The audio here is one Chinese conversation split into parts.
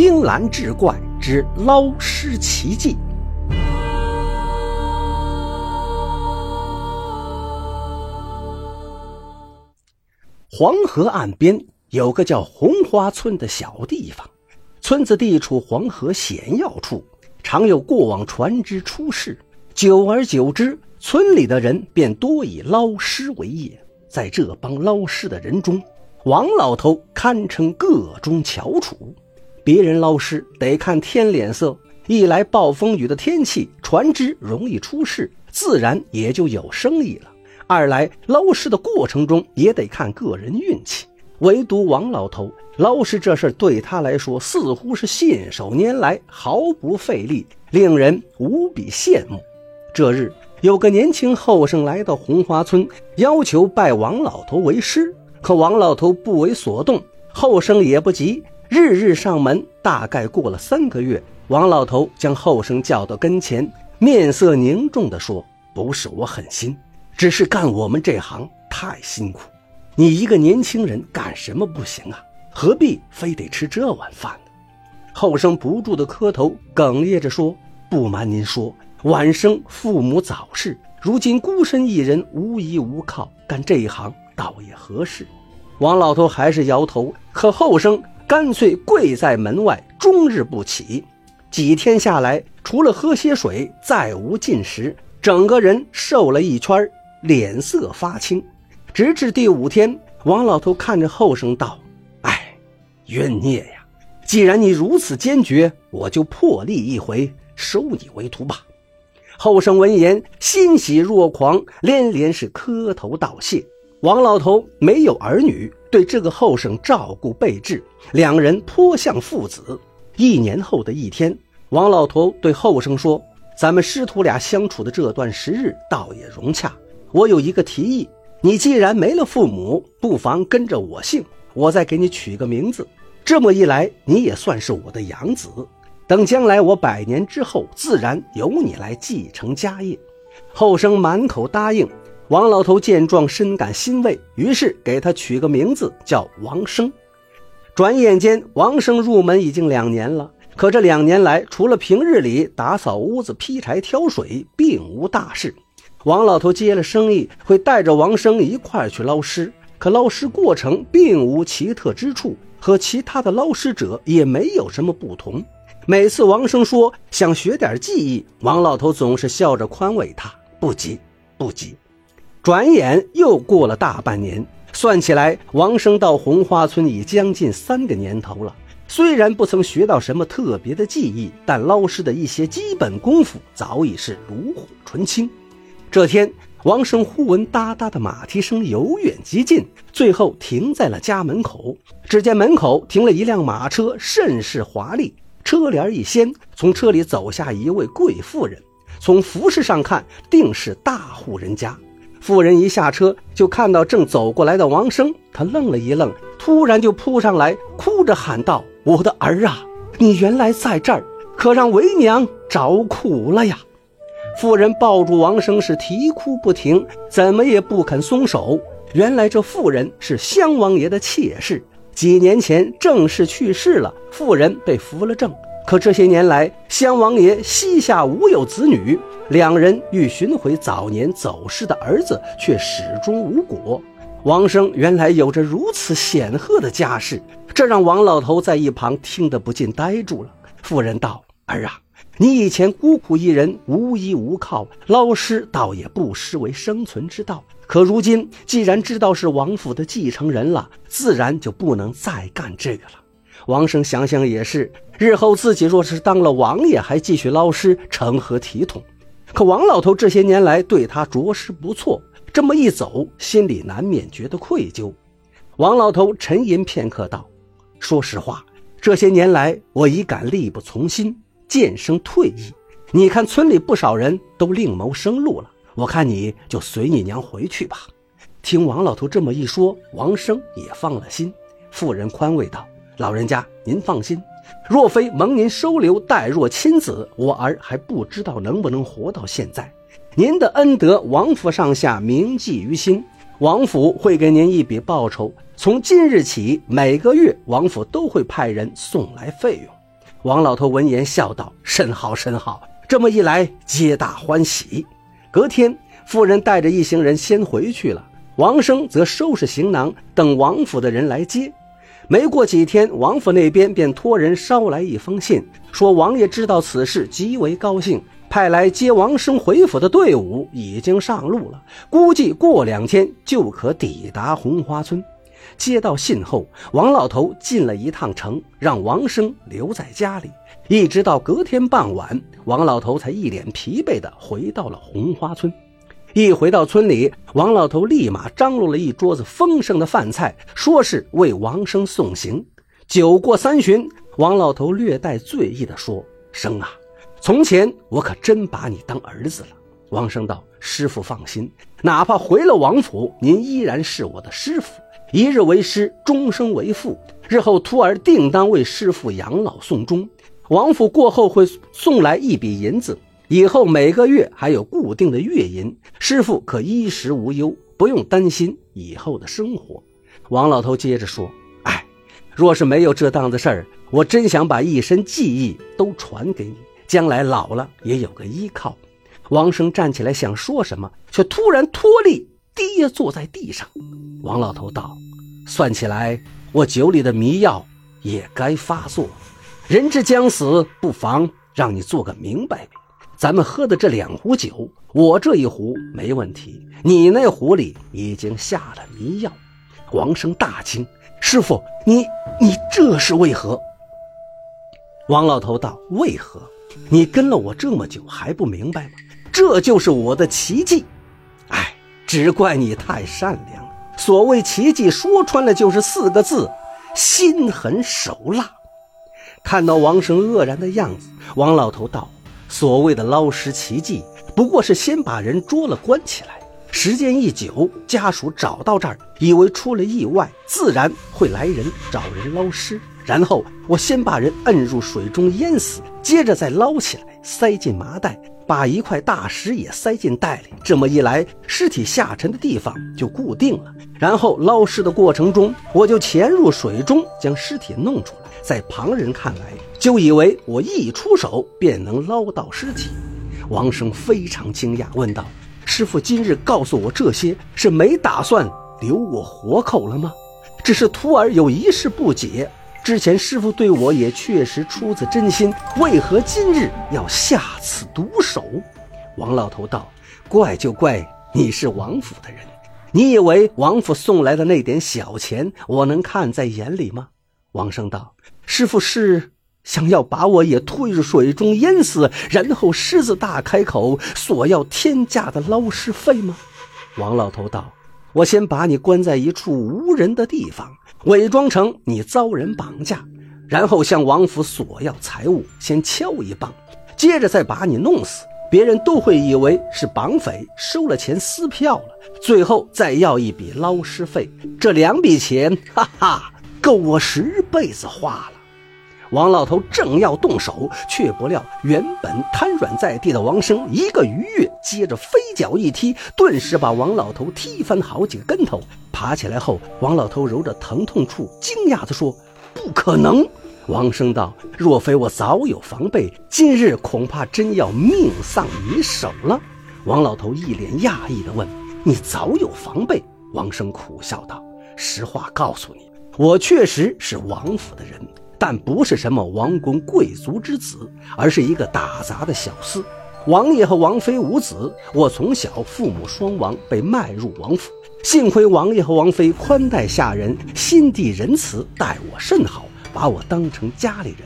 青蓝志怪之捞尸奇迹。黄河岸边有个叫红花村的小地方，村子地处黄河险要处，常有过往船只出事。久而久之，村里的人便多以捞尸为业。在这帮捞尸的人中，王老头堪称个中翘楚。别人捞尸得看天脸色，一来暴风雨的天气，船只容易出事，自然也就有生意了；二来捞尸的过程中也得看个人运气。唯独王老头捞尸这事对他来说似乎是信手拈来，毫不费力，令人无比羡慕。这日，有个年轻后生来到红花村，要求拜王老头为师，可王老头不为所动。后生也不急。日日上门，大概过了三个月，王老头将后生叫到跟前，面色凝重地说：“不是我狠心，只是干我们这行太辛苦。你一个年轻人干什么不行啊？何必非得吃这碗饭呢？”后生不住地磕头，哽咽着说：“不瞒您说，晚生父母早逝，如今孤身一人，无依无靠，干这一行倒也合适。”王老头还是摇头，可后生。干脆跪在门外，终日不起。几天下来，除了喝些水，再无进食，整个人瘦了一圈，脸色发青。直至第五天，王老头看着后生道：“哎，冤孽呀！既然你如此坚决，我就破例一回，收你为徒吧。”后生闻言，欣喜若狂，连连是磕头道谢。王老头没有儿女，对这个后生照顾备至，两人颇像父子。一年后的一天，王老头对后生说：“咱们师徒俩相处的这段时日，倒也融洽。我有一个提议，你既然没了父母，不妨跟着我姓，我再给你取个名字。这么一来，你也算是我的养子。等将来我百年之后，自然由你来继承家业。”后生满口答应。王老头见状，深感欣慰，于是给他取个名字叫王生。转眼间，王生入门已经两年了。可这两年来，除了平日里打扫屋子、劈柴、挑水，并无大事。王老头接了生意，会带着王生一块去捞尸。可捞尸过程并无奇特之处，和其他的捞尸者也没有什么不同。每次王生说想学点技艺，王老头总是笑着宽慰他：“不急，不急。”转眼又过了大半年，算起来，王生到红花村已将近三个年头了。虽然不曾学到什么特别的技艺，但捞尸的一些基本功夫早已是炉火纯青。这天，王生忽闻哒哒的马蹄声由远及近，最后停在了家门口。只见门口停了一辆马车，甚是华丽。车帘一掀，从车里走下一位贵妇人。从服饰上看，定是大户人家。妇人一下车，就看到正走过来的王生，他愣了一愣，突然就扑上来，哭着喊道：“我的儿啊，你原来在这儿，可让为娘找苦了呀！”妇人抱住王生是啼哭不停，怎么也不肯松手。原来这妇人是襄王爷的妾室，几年前正式去世了，妇人被扶了正。可这些年来，襄王爷膝下无有子女，两人欲寻回早年走失的儿子，却始终无果。王生原来有着如此显赫的家世，这让王老头在一旁听得不禁呆住了。妇人道：“儿啊，你以前孤苦一人，无依无靠，捞尸倒也不失为生存之道。可如今既然知道是王府的继承人了，自然就不能再干这个了。”王生想想也是，日后自己若是当了王爷，还继续捞尸，成何体统？可王老头这些年来对他着实不错，这么一走，心里难免觉得愧疚。王老头沉吟片刻，道：“说实话，这些年来我已感力不从心，渐生退意。你看村里不少人都另谋生路了，我看你就随你娘回去吧。”听王老头这么一说，王生也放了心。妇人宽慰道。老人家，您放心，若非蒙您收留待若亲子，我儿还不知道能不能活到现在。您的恩德，王府上下铭记于心，王府会给您一笔报酬。从今日起，每个月王府都会派人送来费用。王老头闻言笑道：“甚好，甚好。这么一来，皆大欢喜。”隔天，妇人带着一行人先回去了，王生则收拾行囊，等王府的人来接。没过几天，王府那边便托人捎来一封信，说王爷知道此事，极为高兴，派来接王生回府的队伍已经上路了，估计过两天就可抵达红花村。接到信后，王老头进了一趟城，让王生留在家里，一直到隔天傍晚，王老头才一脸疲惫地回到了红花村。一回到村里，王老头立马张罗了一桌子丰盛的饭菜，说是为王生送行。酒过三巡，王老头略带醉意地说：“生啊，从前我可真把你当儿子了。”王生道：“师傅放心，哪怕回了王府，您依然是我的师傅。一日为师，终生为父。日后徒儿定当为师傅养老送终。王府过后会送来一笔银子。”以后每个月还有固定的月银，师傅可衣食无忧，不用担心以后的生活。王老头接着说：“哎，若是没有这档子事儿，我真想把一身技艺都传给你，将来老了也有个依靠。”王生站起来想说什么，却突然脱力跌坐在地上。王老头道：“算起来，我酒里的迷药也该发作。人之将死，不妨让你做个明白。”咱们喝的这两壶酒，我这一壶没问题，你那壶里已经下了迷药。王生大惊：“师傅，你你这是为何？”王老头道：“为何？你跟了我这么久还不明白吗？这就是我的奇迹。哎，只怪你太善良。所谓奇迹，说穿了就是四个字：心狠手辣。”看到王生愕然的样子，王老头道。所谓的捞尸奇迹，不过是先把人捉了关起来，时间一久，家属找到这儿，以为出了意外，自然会来人找人捞尸。然后我先把人摁入水中淹死，接着再捞起来，塞进麻袋，把一块大石也塞进袋里。这么一来，尸体下沉的地方就固定了。然后捞尸的过程中，我就潜入水中，将尸体弄出来。在旁人看来，就以为我一出手便能捞到尸体。王生非常惊讶，问道：“师傅今日告诉我这些，是没打算留我活口了吗？只是徒儿有一事不解。”之前师傅对我也确实出自真心，为何今日要下此毒手？王老头道：“怪就怪你是王府的人，你以为王府送来的那点小钱，我能看在眼里吗？”王生道：“师傅是想要把我也推入水中淹死，然后狮子大开口索要天价的捞尸费吗？”王老头道：“我先把你关在一处无人的地方。”伪装成你遭人绑架，然后向王府索要财物，先敲一棒，接着再把你弄死，别人都会以为是绑匪收了钱撕票了，最后再要一笔捞尸费，这两笔钱，哈哈，够我十辈子花了。王老头正要动手，却不料原本瘫软在地的王生一个鱼跃，接着飞脚一踢，顿时把王老头踢翻好几个跟头。爬起来后，王老头揉着疼痛处，惊讶地说：“不可能！”王生道：“若非我早有防备，今日恐怕真要命丧你手了。”王老头一脸讶异地问：“你早有防备？”王生苦笑道：“实话告诉你，我确实是王府的人。”但不是什么王公贵族之子，而是一个打杂的小厮。王爷和王妃无子，我从小父母双亡，被卖入王府。幸亏王爷和王妃宽待下人，心地仁慈，待我甚好，把我当成家里人。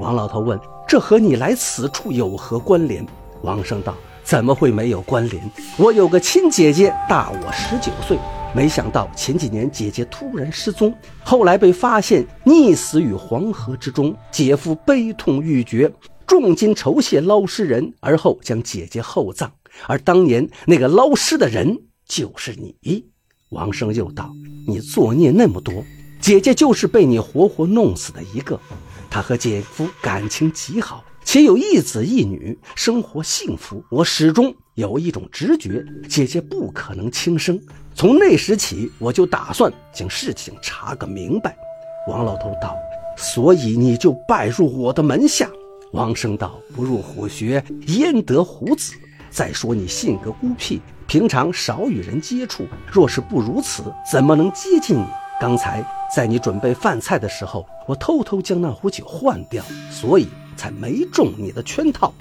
王老头问：“这和你来此处有何关联？”王生道：“怎么会没有关联？我有个亲姐姐，大我十九岁。”没想到前几年姐姐突然失踪，后来被发现溺死于黄河之中。姐夫悲痛欲绝，重金酬谢捞尸人，而后将姐姐厚葬。而当年那个捞尸的人就是你。王生又道：“你作孽那么多，姐姐就是被你活活弄死的一个。她和姐夫感情极好，且有一子一女，生活幸福。我始终有一种直觉，姐姐不可能轻生。”从那时起，我就打算将事情查个明白。王老头道：“所以你就拜入我的门下。”王生道：“不入虎穴，焉得虎子？再说你性格孤僻，平常少与人接触。若是不如此，怎么能接近你？刚才在你准备饭菜的时候，我偷偷将那壶酒换掉，所以才没中你的圈套。”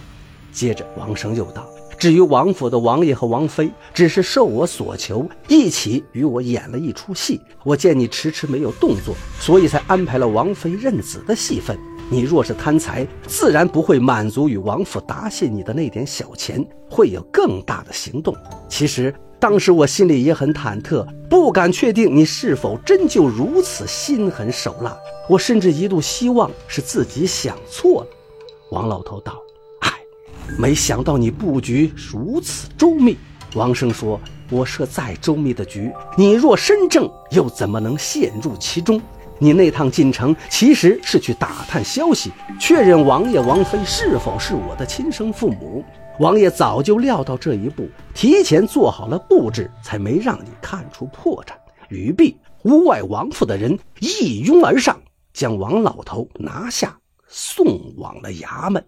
接着，王生又道：“至于王府的王爷和王妃，只是受我所求，一起与我演了一出戏。我见你迟迟没有动作，所以才安排了王妃认子的戏份。”你若是贪财，自然不会满足于王府答谢你的那点小钱，会有更大的行动。其实当时我心里也很忐忑，不敢确定你是否真就如此心狠手辣。我甚至一度希望是自己想错了。王老头道：“，没想到你布局如此周密。”王生说：“我设再周密的局，你若身正，又怎么能陷入其中？”你那趟进城其实是去打探消息，确认王爷王妃是否是我的亲生父母。王爷早就料到这一步，提前做好了布置，才没让你看出破绽。于毕，屋外王府的人一拥而上，将王老头拿下，送往了衙门。